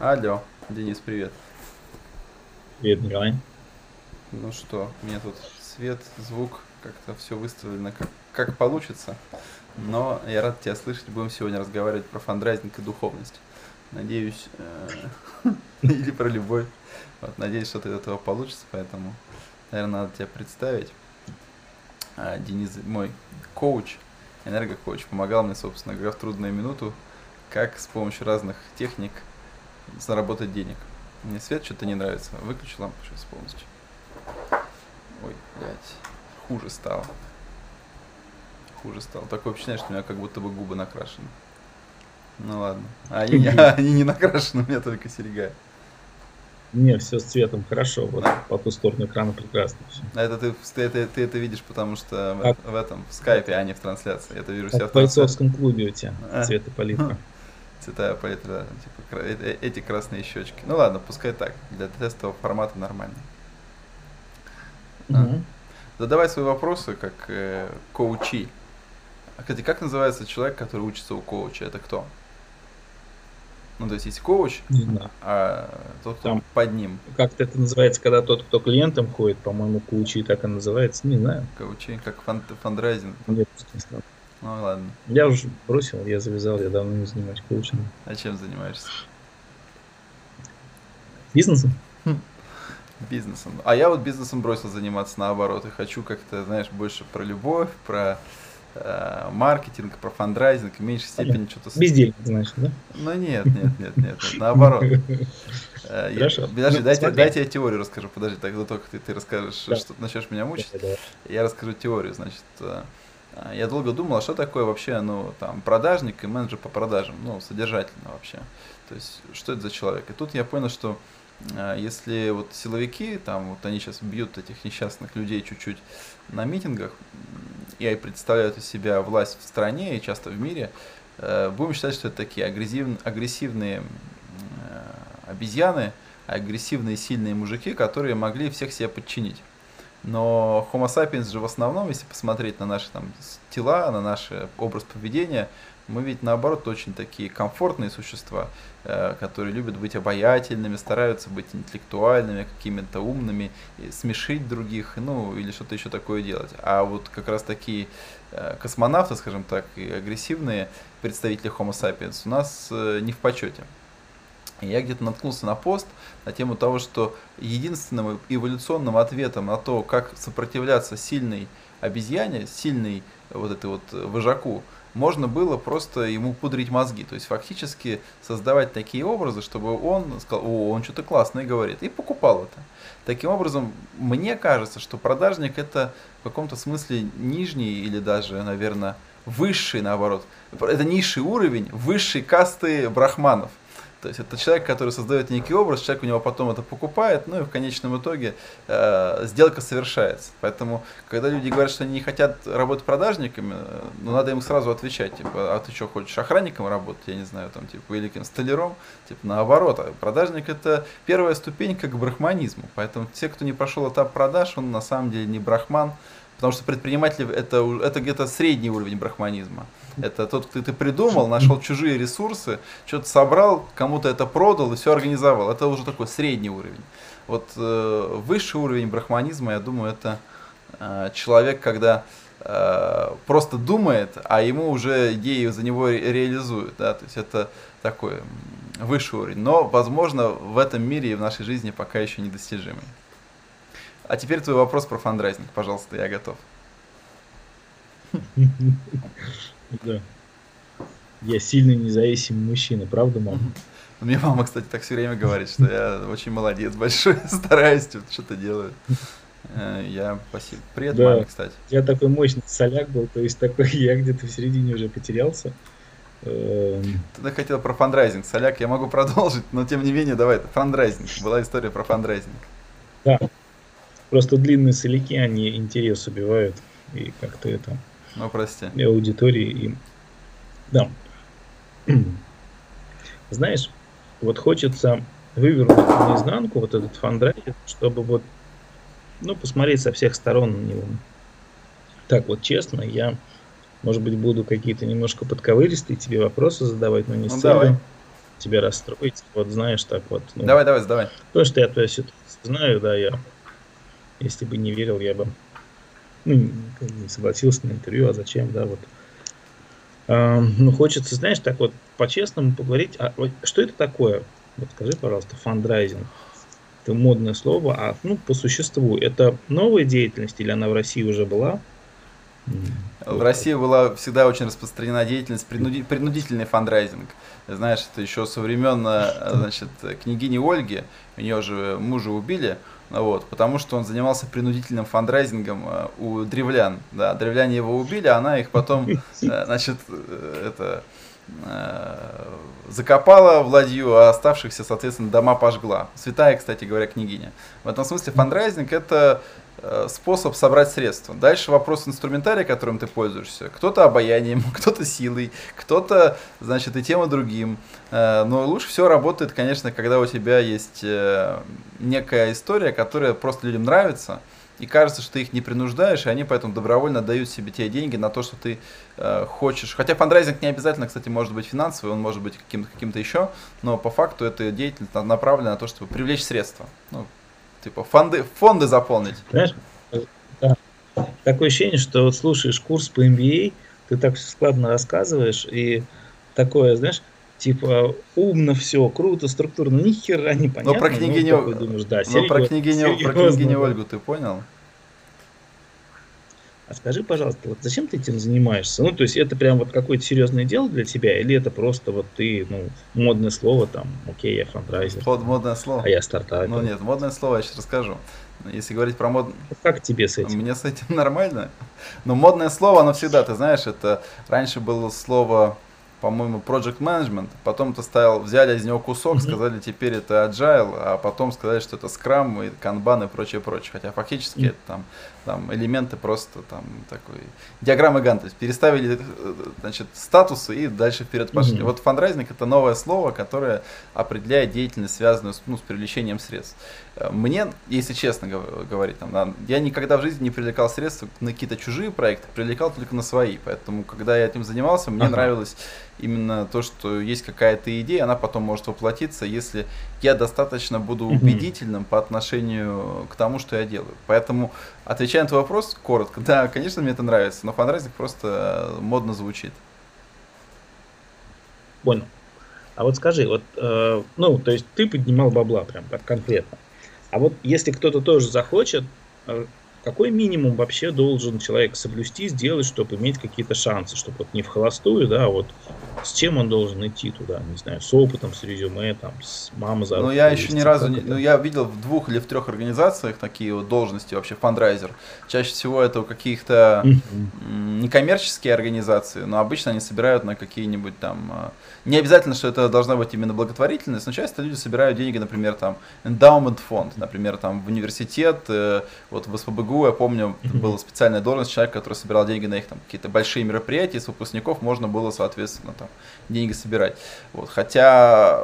Алло, Денис, привет. Привет, Николай. Ну что, у меня тут свет, звук, как-то все выставлено как, как получится. Но я рад тебя слышать. Будем сегодня разговаривать про фандрайзинг и духовность. Надеюсь, э, или про любовь. Вот, надеюсь, что-то из этого получится, поэтому, наверное, надо тебя представить. А, Денис, мой коуч, энергокоуч, помогал мне, собственно говоря, в трудную минуту, как с помощью разных техник заработать денег. Мне свет что-то не нравится. Выключи лампу сейчас полностью. Ой, блядь. Хуже стало. Хуже стало. Такое впечатление, что у меня как будто бы губы накрашены. Ну ладно. А они, они не накрашены, у меня только серега. Не, все с цветом хорошо, вот да. по ту сторону экрана прекрасно все. Это ты, ты, это, ты это видишь, потому что в, в этом, в скайпе, а не в трансляции. Это вижу себя в бойцовском клубе у тебя а? цвета палитра. Типа э, э, эти красные щечки. Ну ладно, пускай так. Для тестового формата нормально. Угу. А. Задавай свои вопросы как э, коучи. А, кстати, как называется человек, который учится у коуча? Это кто? Ну, то есть есть коуч, не знаю. а тот, кто Там, под ним. Как-то это называется, когда тот, кто клиентом ходит, по-моему, коучи так и называется, не знаю. Коучи, как фан фандрайзинг. Нет, не знаю. Ну ладно. Я уже бросил, я завязал, я давно не занимаюсь коучингом. А чем занимаешься? Бизнесом. Хм. Бизнесом. А я вот бизнесом бросил заниматься наоборот. И хочу как-то, знаешь, больше про любовь, про э, маркетинг, про фандрайзинг, в меньшей степени что-то... Бездельник, значит, да? Ну нет, нет, нет, нет, наоборот. Э, Хорошо. Подожди, ну, дайте, дайте я теорию расскажу. Подожди, тогда только ты, ты расскажешь, что начнешь меня мучить. Я расскажу теорию. Значит, э, я долго думал, а что такое вообще, ну, там, продажник и менеджер по продажам, ну, содержательно вообще. То есть, что это за человек? И тут я понял, что э, если вот силовики, там, вот они сейчас бьют этих несчастных людей чуть-чуть на митингах, и представляют из себя власть в стране и часто в мире, э, будем считать, что это такие агрессивные, агрессивные э, обезьяны, агрессивные сильные мужики, которые могли всех себя подчинить. Но Homo sapiens же в основном, если посмотреть на наши там, тела, на наш образ поведения, мы ведь наоборот очень такие комфортные существа, э, которые любят быть обаятельными, стараются быть интеллектуальными, какими-то умными, смешить других, ну или что-то еще такое делать. А вот как раз такие э, космонавты, скажем так, и агрессивные представители Homo sapiens у нас э, не в почете. Я где-то наткнулся на пост на тему того, что единственным эволюционным ответом на то, как сопротивляться сильной обезьяне, сильной вот этой вот вожаку, можно было просто ему пудрить мозги. То есть фактически создавать такие образы, чтобы он сказал, о, он что-то классное говорит, и покупал это. Таким образом, мне кажется, что продажник это в каком-то смысле нижний или даже, наверное, высший, наоборот. Это низший уровень высшей касты брахманов. То есть это человек, который создает некий образ, человек у него потом это покупает, ну и в конечном итоге э, сделка совершается. Поэтому, когда люди говорят, что они не хотят работать продажниками, э, ну надо им сразу отвечать, типа, а ты что, хочешь охранником работать, я не знаю, там, типа, великим столяром? Типа, наоборот, а продажник это первая ступенька к брахманизму. Поэтому те, кто не прошел этап продаж, он на самом деле не брахман, Потому что предприниматель это, это где-то средний уровень брахманизма. Это тот, кто ты придумал, нашел чужие ресурсы, что-то собрал, кому-то это продал и все организовал. Это уже такой средний уровень. Вот э, высший уровень брахманизма, я думаю, это э, человек, когда э, просто думает, а ему уже идеи за него ре реализуют. Да? То есть это такой высший уровень. Но, возможно, в этом мире и в нашей жизни пока еще недостижимый. А теперь твой вопрос про фандрайзинг, пожалуйста, я готов. Да. Я сильный независимый мужчина, правда, мама? Мне мама, кстати, так все время говорит, что я очень молодец, большой, стараюсь, что-то делаю. Э, я спасибо. Привет, да. маме, кстати. Я такой мощный соляк был, то есть такой я где-то в середине уже потерялся. Эм. Ты хотел про фандрайзинг. Соляк, я могу продолжить, но тем не менее, давай, фандрайзинг. Была история про фандрайзинг. Да, Просто длинные соляки, они интерес убивают. И как-то это... Ну, прости. И аудитории и... Да. Знаешь, вот хочется вывернуть наизнанку вот этот фандрайзинг, чтобы вот, ну, посмотреть со всех сторон на него. Так вот, честно, я, может быть, буду какие-то немножко подковыристые тебе вопросы задавать, но не ну, с целью тебя расстроить. Вот знаешь, так вот. Ну, давай, давай, давай. То, что я твою ситуацию знаю, да, я, если бы не верил, я бы ну, не согласился на интервью, а зачем, да, вот. А, ну, хочется, знаешь, так вот по-честному поговорить, а что это такое? Вот скажи, пожалуйста, фандрайзинг. Это модное слово, а ну, по существу, это новая деятельность или она в России уже была? В России была всегда очень распространена деятельность принуди- принудительный фандрайзинг. Знаешь, это еще со времен э, значит, княгини Ольги, у нее же мужа убили, вот, потому что он занимался принудительным фандрайзингом э, у древлян. Да, древляне его убили, она их потом, э, значит, это закопала в ладью, а оставшихся, соответственно, дома пожгла. Святая, кстати говоря, княгиня. В этом смысле фандрайзинг это способ собрать средства. Дальше вопрос инструментария, которым ты пользуешься. Кто-то обаянием, кто-то силой, кто-то, значит, и тем, и другим. Э, но лучше всего работает, конечно, когда у тебя есть э, некая история, которая просто людям нравится, и кажется, что ты их не принуждаешь, и они поэтому добровольно дают себе те деньги на то, что ты э, хочешь. Хотя фандрайзинг не обязательно, кстати, может быть финансовый, он может быть каким-то каким еще, но по факту это деятельность направлена на то, чтобы привлечь средства. Ну, Типа фонды, фонды заполнить. Знаешь, да. такое ощущение, что вот слушаешь курс по MBA, ты так все складно рассказываешь, и такое, знаешь, типа умно все, круто, структурно, ни хера не понятно. Но про княгиню, ну, думаешь, да, но про княгиню, про княгиню Ольгу ты понял? А скажи, пожалуйста, вот зачем ты этим занимаешься? Ну, то есть это прям вот какое-то серьезное дело для тебя, или это просто вот ты, ну, модное слово там, окей, я фандрайзер. Вот модное слово. А я стартапер. Ну нет, модное слово я сейчас расскажу. Если говорить про мод... Как тебе с этим? Мне с этим нормально. Но модное слово, оно всегда, ты знаешь, это раньше было слово по-моему, Project Management, потом-то ставил, взяли из него кусок, mm-hmm. сказали, теперь это Agile, а потом сказали, что это Scrum и Kanban и прочее, прочее. Хотя фактически mm-hmm. это там, там элементы просто там такой диаграммы Ганта. То есть переставили э, значит, статусы и дальше вперед пошли. Mm-hmm. Вот фандрайзинг это новое слово, которое определяет деятельность, связанную с, ну, с привлечением средств. Э, мне, если честно говорить, там, я никогда в жизни не привлекал средства на какие-то чужие проекты, привлекал только на свои. Поэтому, когда я этим занимался, мне ага. нравилось именно то, что есть какая-то идея, она потом может воплотиться, если я достаточно буду убедительным по отношению к тому, что я делаю. Поэтому, отвечая на твой вопрос коротко, да, конечно, мне это нравится, но фандрайзинг просто модно звучит. Понял. А вот скажи, вот, э, ну, то есть ты поднимал бабла прям так конкретно. А вот если кто-то тоже захочет, э, какой минимум вообще должен человек соблюсти, сделать, чтобы иметь какие-то шансы, чтобы вот не в холостую, да, а вот с чем он должен идти туда, не знаю, с опытом, с резюме, там, с мамой за. Ну, я еще ни разу не, ну, я видел в двух или в трех организациях такие вот должности вообще, фандрайзер. Чаще всего это у каких-то некоммерческие организации, но обычно они собирают на какие-нибудь там, а, не обязательно, что это должна быть именно благотворительность, но часто люди собирают деньги, например, там, эндаумент фонд, например, там, в университет, э, вот в СПБГУ я помню, была специальная должность человека, который собирал деньги на их там какие-то большие мероприятия, с выпускников можно было, соответственно, там деньги собирать. Вот, хотя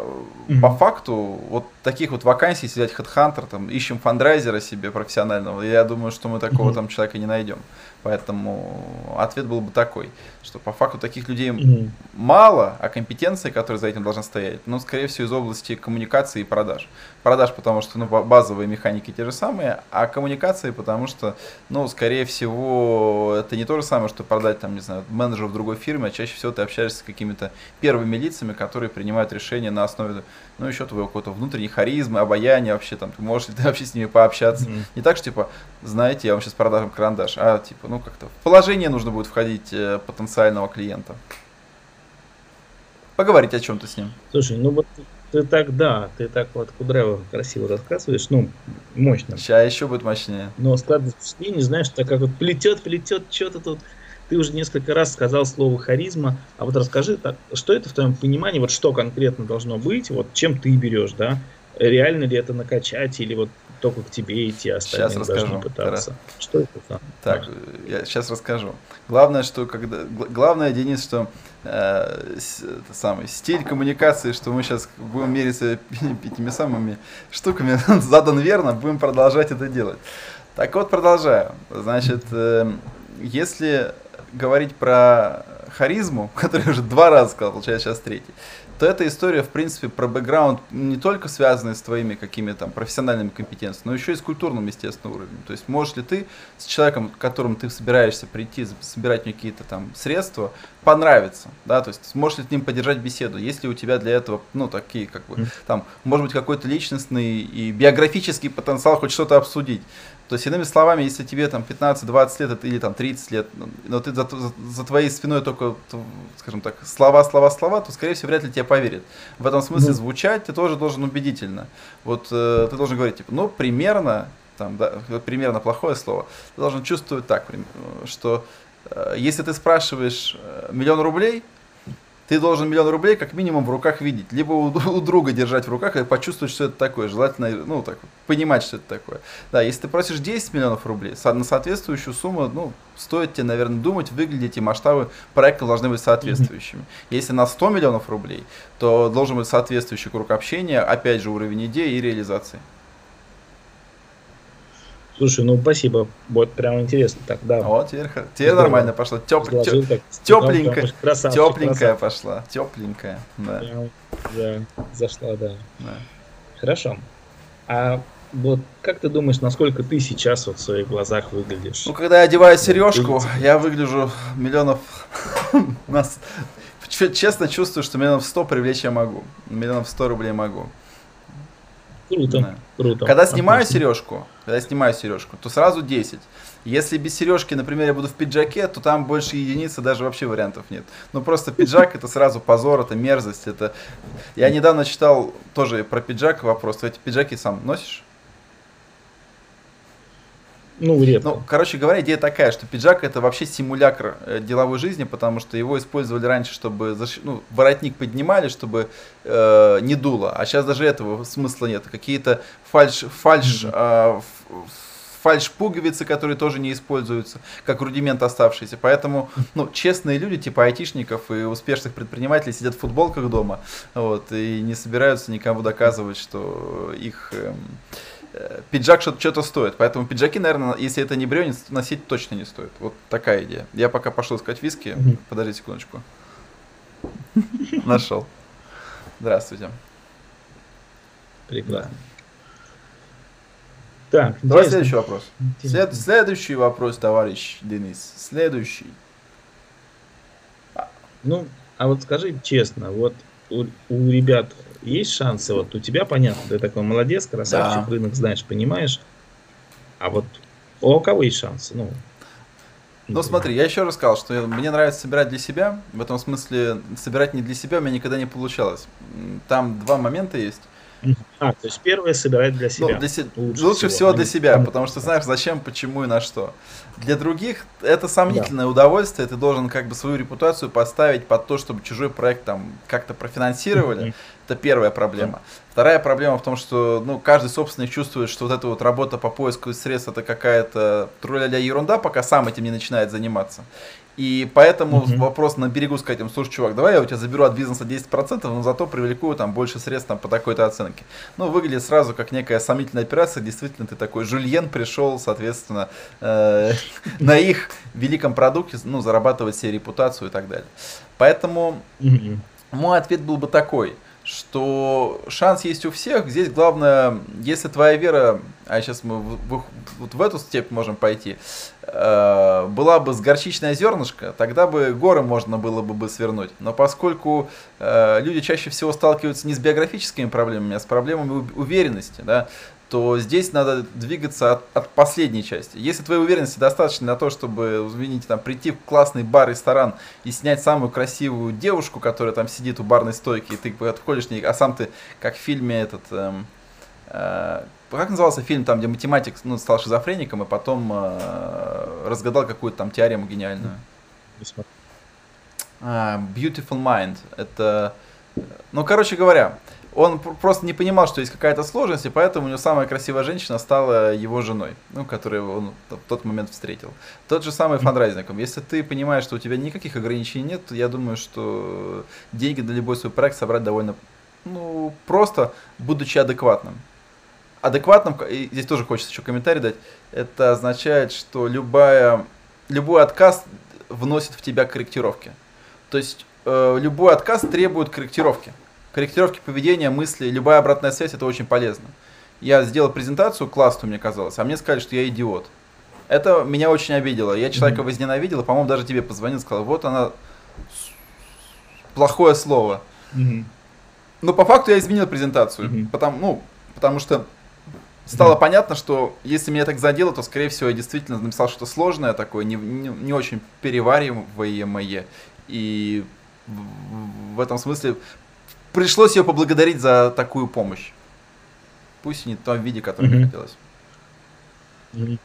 mm-hmm. по факту вот таких вот вакансий, если взять HeadHunter, там, ищем фандрайзера себе профессионального, я думаю, что мы такого mm-hmm. там человека не найдем. Поэтому ответ был бы такой, что по факту таких людей mm-hmm. мало, а компетенции, которые за этим должны стоять, ну, скорее всего, из области коммуникации и продаж. Продаж, потому что ну, базовые механики те же самые, а коммуникации, потому что, ну, скорее всего, это не то же самое, что продать, там, не знаю, менеджеру в другой фирме, а чаще всего ты общаешься с какими-то первыми лицами, которые принимают решения на основе, ну, еще твоего какой-то внутренней харизмы, обаяния вообще, там, ты можешь ли ты вообще с ними пообщаться. Mm-hmm. Не так, что, типа, знаете, я вам сейчас продам карандаш, а, типа, ну, как-то в положение нужно будет входить э, потенциального клиента. Поговорить о чем-то с ним. Слушай, ну вот ты так, да, ты так вот кудряво, красиво рассказываешь, ну, мощно. Сейчас еще будет мощнее. Но складывается впечатление, знаешь, так как вот плетет, плетет, что-то тут. Ты уже несколько раз сказал слово харизма, а вот расскажи, так, что это в твоем понимании, вот что конкретно должно быть, вот чем ты берешь, да? Реально ли это накачать, или вот только к тебе идти, а остальные сейчас расскажу. пытаться? Раз. Что это там? Так, я сейчас расскажу. Главное, что когда, главное, Денис, что э, самый стиль коммуникации, что мы сейчас будем мериться этими самыми штуками, задан верно, будем продолжать это делать. Так вот, продолжаю. Значит, э, если говорить про харизму, который уже два раза сказал, получается сейчас третий, то эта история, в принципе, про бэкграунд не только связанный с твоими какими-то там профессиональными компетенциями, но еще и с культурным, естественно, уровнем. То есть можешь ли ты с человеком, к которому ты собираешься прийти, собирать какие-то там средства, понравиться, да, то есть сможешь ли с ним поддержать беседу, есть ли у тебя для этого, ну, такие, как бы, там, может быть, какой-то личностный и биографический потенциал хоть что-то обсудить. То есть, иными словами, если тебе там 15-20 лет или там 30 лет, но ты за, за, за твоей спиной только, скажем так, слова, слова, слова, то, скорее всего, вряд ли тебе поверят. В этом смысле ну. звучать ты тоже должен убедительно. Вот э, ты должен говорить, типа, ну, примерно, там, да, примерно плохое слово, ты должен чувствовать так, что э, если ты спрашиваешь э, миллион рублей, ты должен миллион рублей как минимум в руках видеть. Либо у, у друга держать в руках и почувствовать, что это такое. Желательно, ну, так, понимать, что это такое. Да, если ты просишь 10 миллионов рублей, на соответствующую сумму, ну, стоит тебе, наверное, думать, выглядеть, и масштабы проекта должны быть соответствующими. Mm-hmm. Если на 100 миллионов рублей, то должен быть соответствующий круг общения, опять же, уровень идеи и реализации. Слушай, ну спасибо, вот прям интересно. Так, да. Вот, теперь, теперь нормально пошло. Теп, теп, так, тепленькая, тепленькая пошла, тепленькая. Да. да, зашла, да. да. Хорошо. А вот как ты думаешь, насколько ты сейчас вот в своих глазах выглядишь? Ну, когда я одеваю сережку, я выгляжу миллионов... Нас... Честно чувствую, что миллионов сто привлечь я могу. Миллионов сто рублей могу. Круто, да. круто. Когда снимаю Отлично. сережку, когда снимаю сережку, то сразу 10. Если без сережки, например, я буду в пиджаке, то там больше единицы, даже вообще вариантов нет. Ну просто пиджак это сразу позор, это мерзость, это... Я недавно читал тоже про пиджак вопрос. Ты эти пиджаки сам носишь? Ну, редко. Ну, короче говоря, идея такая, что пиджак это вообще симулятор э, деловой жизни, потому что его использовали раньше, чтобы защ... ну, воротник поднимали, чтобы э, не дуло. А сейчас даже этого смысла нет. Какие-то фальш, фальш, mm-hmm. э, фальш пуговицы, которые тоже не используются, как рудимент оставшийся. Поэтому, ну, честные люди, типа айтишников и успешных предпринимателей сидят в футболках дома, вот, и не собираются никому доказывать, что их... Э, пиджак что-то стоит. Поэтому пиджаки, наверное, если это не бревенец, носить точно не стоит. Вот такая идея. Я пока пошел искать виски. Угу. Подожди секундочку. Нашел. Здравствуйте. Прекрасно. Так, Давай следующий вопрос. След, следующий вопрос, товарищ Денис. Следующий. Ну, а вот скажи честно, вот у, у ребят есть шансы, вот у тебя понятно, ты такой молодец, красавчик, да. рынок знаешь, понимаешь, а вот у кого есть шансы? Ну, ну смотри, я еще раз сказал, что мне нравится собирать для себя. В этом смысле собирать не для себя у меня никогда не получалось. Там два момента есть. А, то есть первое собирать для себя. Ну, для се... Лучше, Лучше всего, всего для себя, потому что знаешь, зачем, почему и на что. Для других это сомнительное да. удовольствие, ты должен как бы свою репутацию поставить под то, чтобы чужой проект там как-то профинансировали. Mm-hmm. Это первая проблема. Вторая проблема в том, что ну, каждый собственник чувствует, что вот эта вот работа по поиску средств это какая-то труля ерунда, пока сам этим не начинает заниматься. И поэтому mm-hmm. вопрос на берегу сказать им, слушай, чувак, давай я у тебя заберу от бизнеса 10%, но зато привлеку там больше средств там, по такой-то оценке. Ну, выглядит сразу как некая сомнительная операция. Действительно, ты такой Жульен пришел, соответственно, э, на их великом продукте, ну, зарабатывать себе репутацию и так далее. Поэтому мой ответ был бы такой – что шанс есть у всех. Здесь главное, если твоя вера, а сейчас мы в, в, вот в эту степь можем пойти, э, была бы с горчичное зернышко, тогда бы горы можно было бы, бы свернуть. Но поскольку э, люди чаще всего сталкиваются не с биографическими проблемами, а с проблемами уверенности, да, то здесь надо двигаться от, от последней части. Если твоей уверенности достаточно на то, чтобы, извините, там, прийти в классный бар, ресторан и снять самую красивую девушку, которая там сидит у барной стойки, и ты подходишь к ней, а сам ты, как в фильме этот... Эм, э, как назывался фильм, там, где математик ну, стал шизофреником и потом э, разгадал какую-то там теорему гениальную? А, Beautiful Mind. Это... Ну, короче говоря, он просто не понимал, что есть какая-то сложность, и поэтому у него самая красивая женщина стала его женой, ну, которую он в тот момент встретил. Тот же самый фандрайзинг. Если ты понимаешь, что у тебя никаких ограничений нет, то я думаю, что деньги на любой свой проект собрать довольно ну, просто, будучи адекватным. Адекватным, и здесь тоже хочется еще комментарий дать, это означает, что любая, любой отказ вносит в тебя корректировки. То есть э, любой отказ требует корректировки Корректировки поведения, мысли, любая обратная связь это очень полезно. Я сделал презентацию классную, мне казалось, а мне сказали, что я идиот. Это меня очень обидело. Я человека mm-hmm. возненавидел, и, по-моему, даже тебе позвонил, сказал, вот она, плохое слово. Mm-hmm. Но по факту я изменил презентацию, mm-hmm. потому, ну, потому что стало mm-hmm. понятно, что если меня так задело, то, скорее всего, я действительно написал что-то сложное такое, не, не, не очень перевариваемое. И в, в этом смысле пришлось ее поблагодарить за такую помощь. Пусть не в том виде, который mm-hmm. мне хотелось. Mm-hmm.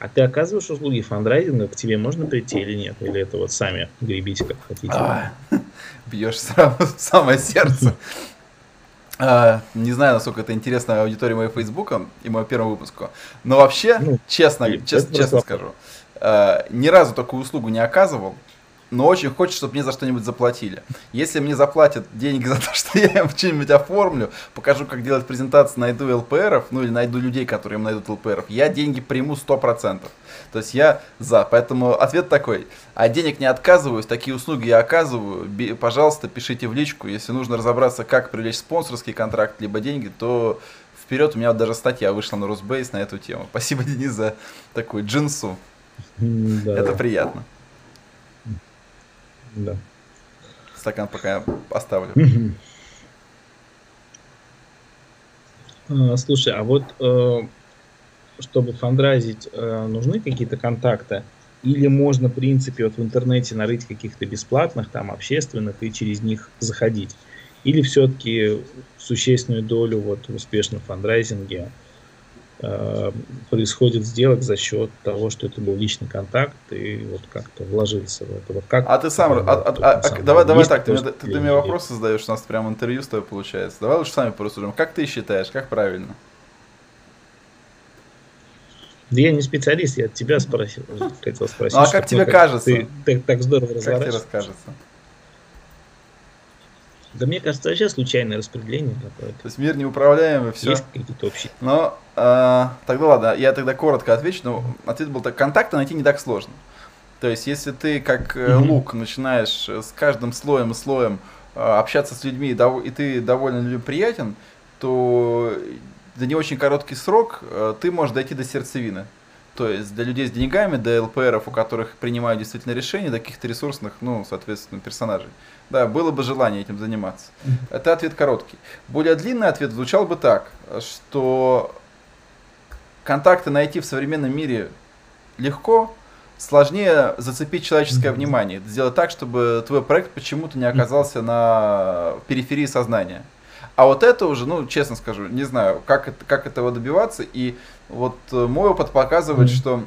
А ты оказываешь услуги фандрайзинга, к тебе можно прийти или нет? Или это вот сами гребите как хотите? А, бьешь сразу в самое сердце. А, не знаю, насколько это интересно аудитории моего Фейсбука и моего первого выпуска. Но вообще, ну, честно, честно, честно скажу, а, ни разу такую услугу не оказывал но очень хочется, чтобы мне за что-нибудь заплатили. Если мне заплатят деньги за то, что я им что-нибудь оформлю, покажу, как делать презентации, найду ЛПРов, ну или найду людей, которые им найдут ЛПРов, я деньги приму 100%. То есть я за. Поэтому ответ такой. А денег не отказываюсь, такие услуги я оказываю. Пожалуйста, пишите в личку. Если нужно разобраться, как привлечь спонсорский контракт, либо деньги, то вперед. У меня вот даже статья вышла на Росбейс на эту тему. Спасибо, Денис, за такую джинсу. Да. Это приятно. Да. Стакан пока оставлю. А, слушай, а вот э, чтобы фандрайзить, э, нужны какие-то контакты? Или можно, в принципе, вот в интернете нарыть каких-то бесплатных, там, общественных, и через них заходить? Или все-таки существенную долю вот в успешном фандрайзинге происходит сделок за счет того, что это был личный контакт и вот как-то вложился в это. Вот как а ты сам, а, а, а, а, давай, давай так, ты, ты, ты мне вопросы задаешь, у нас прям интервью с тобой получается. Давай лучше сами порассуждаем. Как ты считаешь, как правильно? Да я не специалист, я тебя спросил, хотел спросить. Ну, а как тебе кажется? Ты, ты так здорово Как тебе расскажется? Да мне кажется, вообще случайное распределение какое-то. То есть мир неуправляемый, все. Есть какие-то общие. Но э, тогда ладно, я тогда коротко отвечу, но ответ был так, контакты найти не так сложно. То есть, если ты как mm-hmm. лук начинаешь с каждым слоем и слоем э, общаться с людьми, и ты довольно людям приятен, то за не очень короткий срок э, ты можешь дойти до сердцевины. То есть для людей с деньгами, до ЛПРов, у которых принимают действительно решения, до каких-то ресурсных, ну, соответственно, персонажей. Да, было бы желание этим заниматься. Это ответ короткий. Более длинный ответ звучал бы так, что контакты найти в современном мире легко, сложнее зацепить человеческое внимание. Сделать так, чтобы твой проект почему-то не оказался на периферии сознания. А вот это уже, ну, честно скажу, не знаю, как, это, как этого добиваться. И вот э, мой опыт показывает, что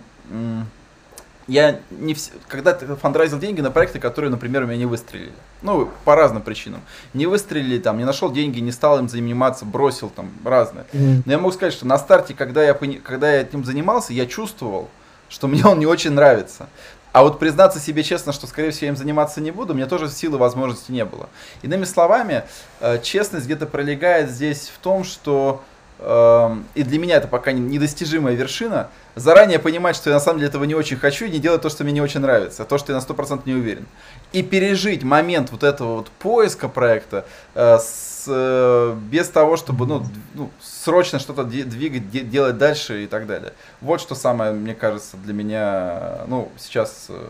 я не вс... когда ты фандрайзил деньги на проекты, которые, например, у меня не выстрелили. Ну, по разным причинам. Не выстрелили, там, не нашел деньги, не стал им заниматься, бросил, там, разное. Но я могу сказать, что на старте, когда я, когда я этим занимался, я чувствовал, что мне он не очень нравится. А вот признаться себе честно, что, скорее всего, я им заниматься не буду, мне тоже силы возможности не было. Иными словами, э, честность где-то пролегает здесь в том, что и для меня это пока недостижимая вершина, заранее понимать, что я на самом деле этого не очень хочу, и не делать то, что мне не очень нравится, а то, что я на 100% не уверен. И пережить момент вот этого вот поиска проекта э, с, э, без того, чтобы ну, ну, срочно что-то двигать, де, делать дальше и так далее. Вот что самое, мне кажется, для меня ну, сейчас э,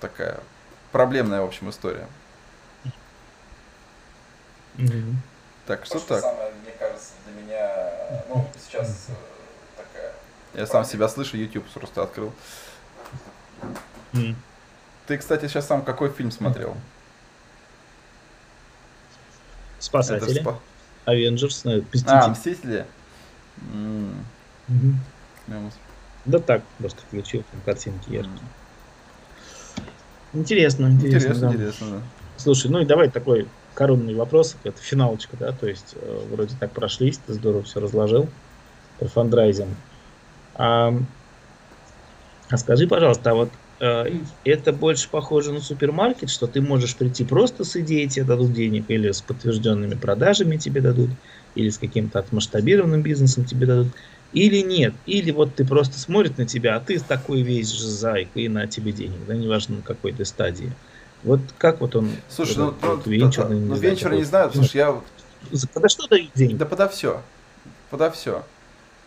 такая проблемная, в общем, история. Mm-hmm. Так, что вот так? Что самое, мне кажется, сейчас э, такая... Я сам себя слышу, YouTube просто открыл. Mm. Ты, кстати, сейчас сам какой фильм смотрел? Спасатели. Спа... Avengers, ну, Мстители. А, Мстители? Mm. Mm-hmm. Да так, просто включил там картинки яркие. Mm. Интересно, интересно. Интересно, да. интересно, да. Слушай, ну и давай такой коронный вопрос, это финалочка, да, то есть э, вроде так прошлись, ты здорово все разложил фандрайзинг. А, а скажи, пожалуйста, а вот э, это больше похоже на супермаркет, что ты можешь прийти просто с идеей, тебе дадут денег, или с подтвержденными продажами тебе дадут, или с каким-то отмасштабированным бизнесом тебе дадут, или нет, или вот ты просто смотрит на тебя, а ты такой весь же зайка, и на тебе денег, да, неважно на какой ты стадии. Вот как вот он... Слушай, ну, ну, венчурный, ну, не, ну, венчур не знаю, слушай, я Подо что дают деньги? Да подо все. Подо все.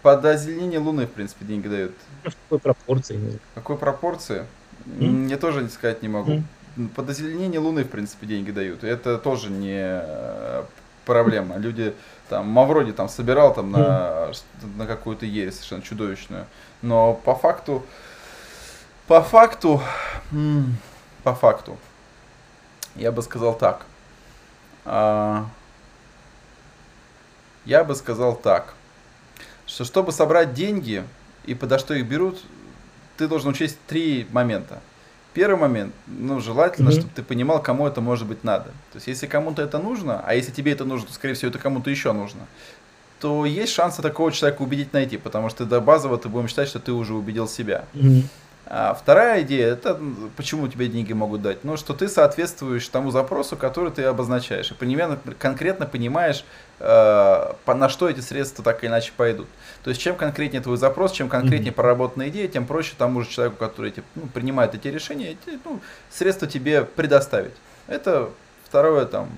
Под озеленение Луны, в принципе, деньги дают. Ну, в какой пропорции? Какой пропорции? Mm? Я тоже не сказать не могу. Mm? Под озеленение Луны, в принципе, деньги дают. Это тоже не э, проблема. Люди там Мавроди там собирал там на, mm. на какую-то ересь совершенно чудовищную. Но по факту, по факту, по факту, я бы сказал так. А, я бы сказал так, что чтобы собрать деньги и подо что их берут, ты должен учесть три момента. Первый момент, ну, желательно, mm-hmm. чтобы ты понимал, кому это может быть надо. То есть, если кому-то это нужно, а если тебе это нужно, то, скорее всего, это кому-то еще нужно, то есть шансы такого человека убедить найти, потому что до базово ты будешь считать, что ты уже убедил себя. Mm-hmm. А вторая идея, это почему тебе деньги могут дать? Ну, что ты соответствуешь тому запросу, который ты обозначаешь, и примерно конкретно понимаешь, э, на что эти средства так или иначе пойдут. То есть, чем конкретнее твой запрос, чем конкретнее mm-hmm. проработанная идея, тем проще тому же человеку, который эти, ну, принимает эти решения, эти, ну, средства тебе предоставить. Это второе там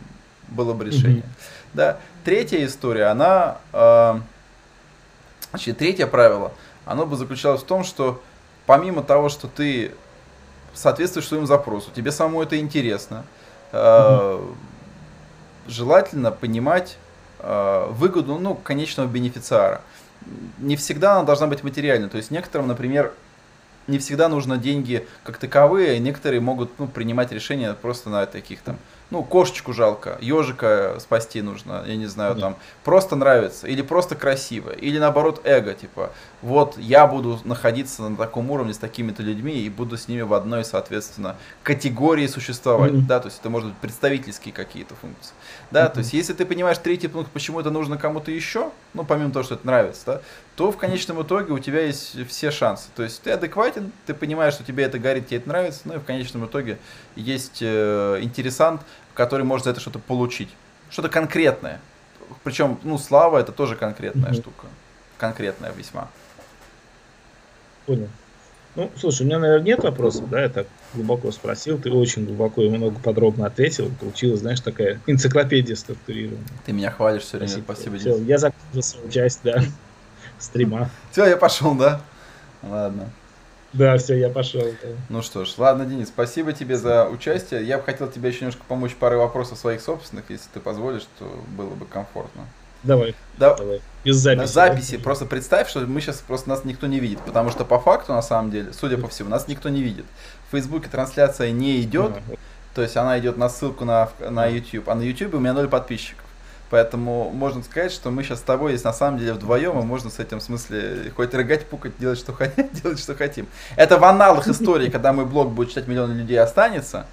было бы решение. Mm-hmm. Да. Третья история, она, э, значит, третье правило, оно бы заключалось в том, что помимо того, что ты соответствуешь своему запросу, тебе самому это интересно, э, желательно понимать э, выгоду ну, конечного бенефициара. Не всегда она должна быть материальной. То есть некоторым, например, не всегда нужно деньги как таковые, некоторые могут ну, принимать решения просто на таких там ну, кошечку жалко, ежика спасти нужно, я не знаю, да. там, просто нравится, или просто красиво, или наоборот эго, типа, вот я буду находиться на таком уровне с такими-то людьми и буду с ними в одной, соответственно, категории существовать, mm-hmm. да, то есть это может быть представительские какие-то функции, да, mm-hmm. то есть если ты понимаешь третий пункт, почему это нужно кому-то еще, ну, помимо того, что это нравится, да, то в конечном итоге у тебя есть все шансы, то есть ты адекватен, ты понимаешь, что тебе это горит, тебе это нравится, ну и в конечном итоге есть э, интересант, который может за это что-то получить. Что-то конкретное. Причем, ну, слава это тоже конкретная mm-hmm. штука. Конкретная весьма. Понял. Ну, слушай, у меня, наверное, нет вопросов, да, я так глубоко спросил, ты очень глубоко и много подробно ответил, получилась, знаешь, такая энциклопедия структурированная. Ты меня хвалишь все время, спасибо, спасибо Все, я закончил свою часть, да, стрима. Все, я пошел, да? Ладно. Да, все, я пошел. Ну что ж, ладно, Денис, спасибо тебе за участие. Я бы хотел тебе еще немножко помочь парой вопросов своих собственных, если ты позволишь, то было бы комфортно. Давай. Да, давай. Без записи. На записи. Да? Просто представь, что мы сейчас просто нас никто не видит. Потому что по факту, на самом деле, судя по всему, нас никто не видит. В Фейсбуке трансляция не идет. То есть она идет на ссылку на, на YouTube. А на YouTube у меня ноль подписчиков. Поэтому можно сказать, что мы сейчас с тобой здесь на самом деле вдвоем, и можно с этим в смысле хоть рыгать, пукать, делать что, хотим, делать, что хотим. Это в аналах истории, когда мой блог будет читать миллионы людей, останется.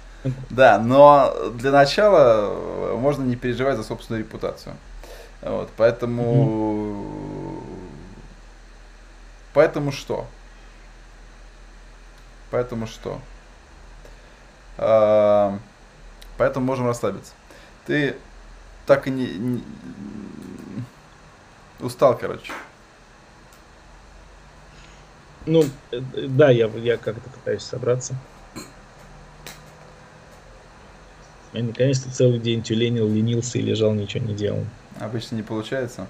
Да, но для начала э, можно не переживать за собственную репутацию. Вот, поэтому... Поэтому что? Поэтому что? Поэтому можем расслабиться. Ты так и не, не... устал, короче. Ну, да, я, я как-то пытаюсь собраться. Я наконец-то целый день тюленил, ленился и лежал, ничего не делал. Обычно не получается?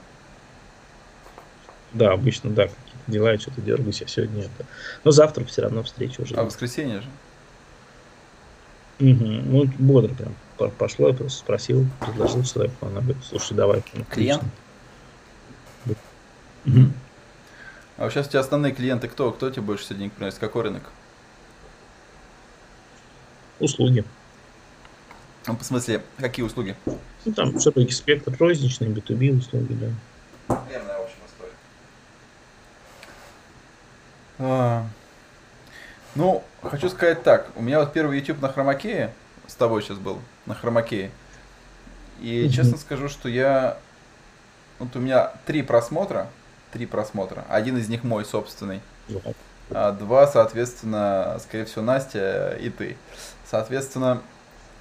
Да, обычно, да, какие-то дела, я что-то дергаюсь, а сегодня это. Но завтра все равно встреча уже. А воскресенье же? Угу. Ну, бодро прям пошло, я просто спросил, предложил человеку, она говорит, слушай, давай. Клиент? Угу. А сейчас у тебя основные клиенты кто? Кто тебе больше всего денег приносит? Какой рынок? Услуги. Ну, в смысле, какие услуги? Ну, там широкий спектр, розничные, B2B услуги, да. Верная общая история. А, ну, хочу сказать так. У меня вот первый YouTube на хромакее с тобой сейчас был на хромакее. И mm-hmm. честно скажу, что я... Вот у меня три просмотра. Три просмотра. Один из них мой собственный. А два, соответственно, скорее всего, Настя и ты. Соответственно,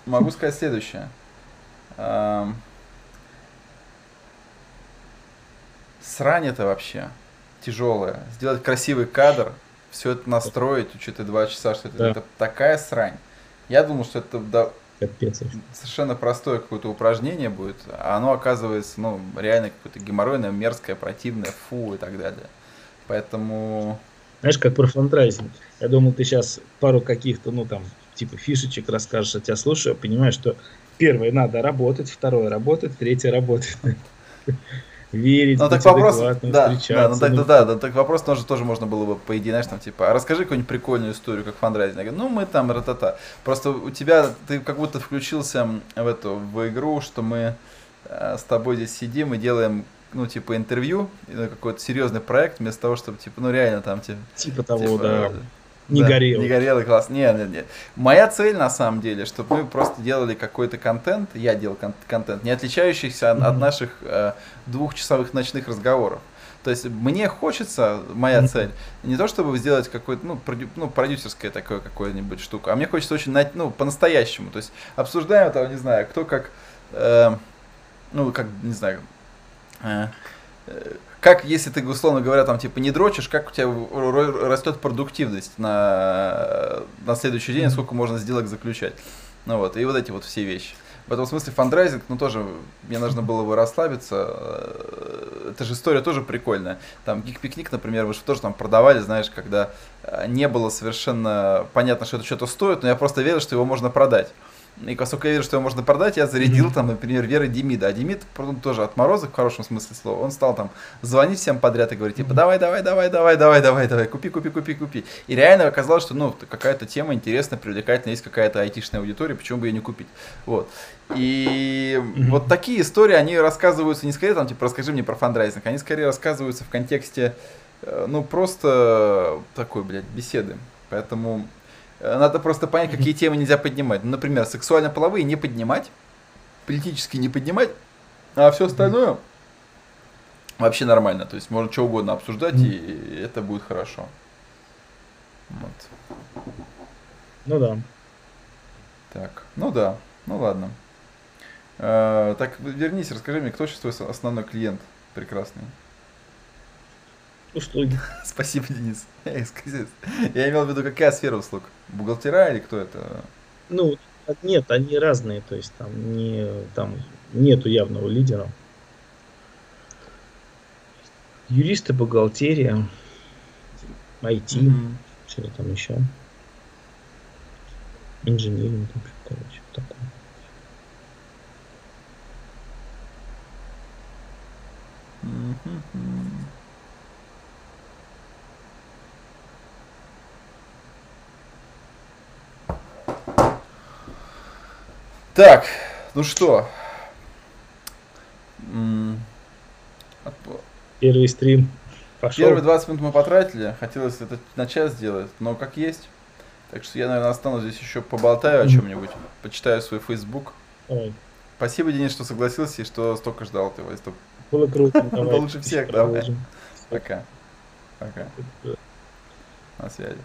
могу сказать следующее. Срань это вообще тяжелая. Сделать красивый кадр, все это настроить, учитывая два часа, что это, да. это такая срань. Я думал, что это да, Капец. Совершенно простое какое-то упражнение будет, а оно оказывается, ну, реально какое-то геморройное, мерзкое, противное, фу и так далее. Поэтому... Знаешь, как про фандрайзинг. Я думал, ты сейчас пару каких-то, ну, там, типа фишечек расскажешь, я тебя слушаю, понимаешь, что первое надо работать, второе работать, третье работать. Верить, ну, так вопрос, да, да, ну, так, ну, да, да, так вопрос тоже, тоже можно было бы, по идее, знаешь, там, типа, а расскажи какую-нибудь прикольную историю, как фандрайзинг. Я говорю, ну, мы там, ратата. Просто у тебя, ты как будто включился в эту, в игру, что мы э, с тобой здесь сидим и делаем ну, типа, интервью, какой-то серьезный проект, вместо того, чтобы, типа, ну, реально там, типа... Типа того, типа, да. Не да, горел. Не горел класс. Нет, нет, нет. Моя цель на самом деле, чтобы мы просто делали какой-то контент, я делал кон- контент, не отличающийся mm-hmm. от наших э, двухчасовых ночных разговоров. То есть мне хочется, моя mm-hmm. цель, не то чтобы сделать какой-то, ну, продю, ну продюсерское такое какое-нибудь штуку, а мне хочется очень, ну, по-настоящему. То есть обсуждаем там, не знаю, кто как, э, ну, как, не знаю, э, как, если ты, условно говоря, там, типа, не дрочишь, как у тебя растет продуктивность на, на следующий день, сколько можно сделок заключать. Ну вот, и вот эти вот все вещи. В этом смысле фандрайзинг, ну тоже, мне нужно было бы расслабиться. Э, эта же история тоже прикольная. Там Гик-пикник, например, вы же тоже там продавали, знаешь, когда э, не было совершенно понятно, что это что-то стоит, но я просто верил, что его можно продать. И поскольку я верю, что его можно продать, я зарядил mm-hmm. там, например, Веры Демида. А Демид ну, тоже отморозок в хорошем смысле слова. Он стал там звонить всем подряд и говорить, типа, давай, давай, давай, давай, давай, давай, давай, купи, купи, купи, купи. И реально оказалось, что, ну, какая-то тема интересная, привлекательная, есть какая-то айтишная аудитория, почему бы ее не купить. Вот. И mm-hmm. вот такие истории, они рассказываются не скорее, там, типа, расскажи мне про фандрайзинг, они скорее рассказываются в контексте, э, ну, просто такой, блядь, беседы. Поэтому надо просто понять, какие темы нельзя поднимать. Ну, например, сексуально-половые не поднимать, политические не поднимать, а все остальное вообще нормально. То есть можно что угодно обсуждать, и это будет хорошо. Вот. Ну да. Так, ну да, ну ладно. Э, так, вернись, расскажи мне, кто сейчас твой основной клиент прекрасный? Услуги. Спасибо, Денис. Я имел в виду, какая сфера услуг? Бухгалтера или кто это? Ну, нет, они разные, то есть там не там нету явного лидера. Юристы, бухгалтерия, IT, mm-hmm. что там еще. Инженеринг, короче, такое. Mm-hmm. Так, ну что? Первый стрим пошел. Первые 20 минут мы потратили. Хотелось это на час сделать, но как есть. Так что я, наверное, останусь здесь еще поболтаю о чем-нибудь. Почитаю свой Facebook. Ой. Спасибо, Денис, что согласился и что столько ждал ты его. Было круто. Лучше всех, давай. Пока. Пока. На связи.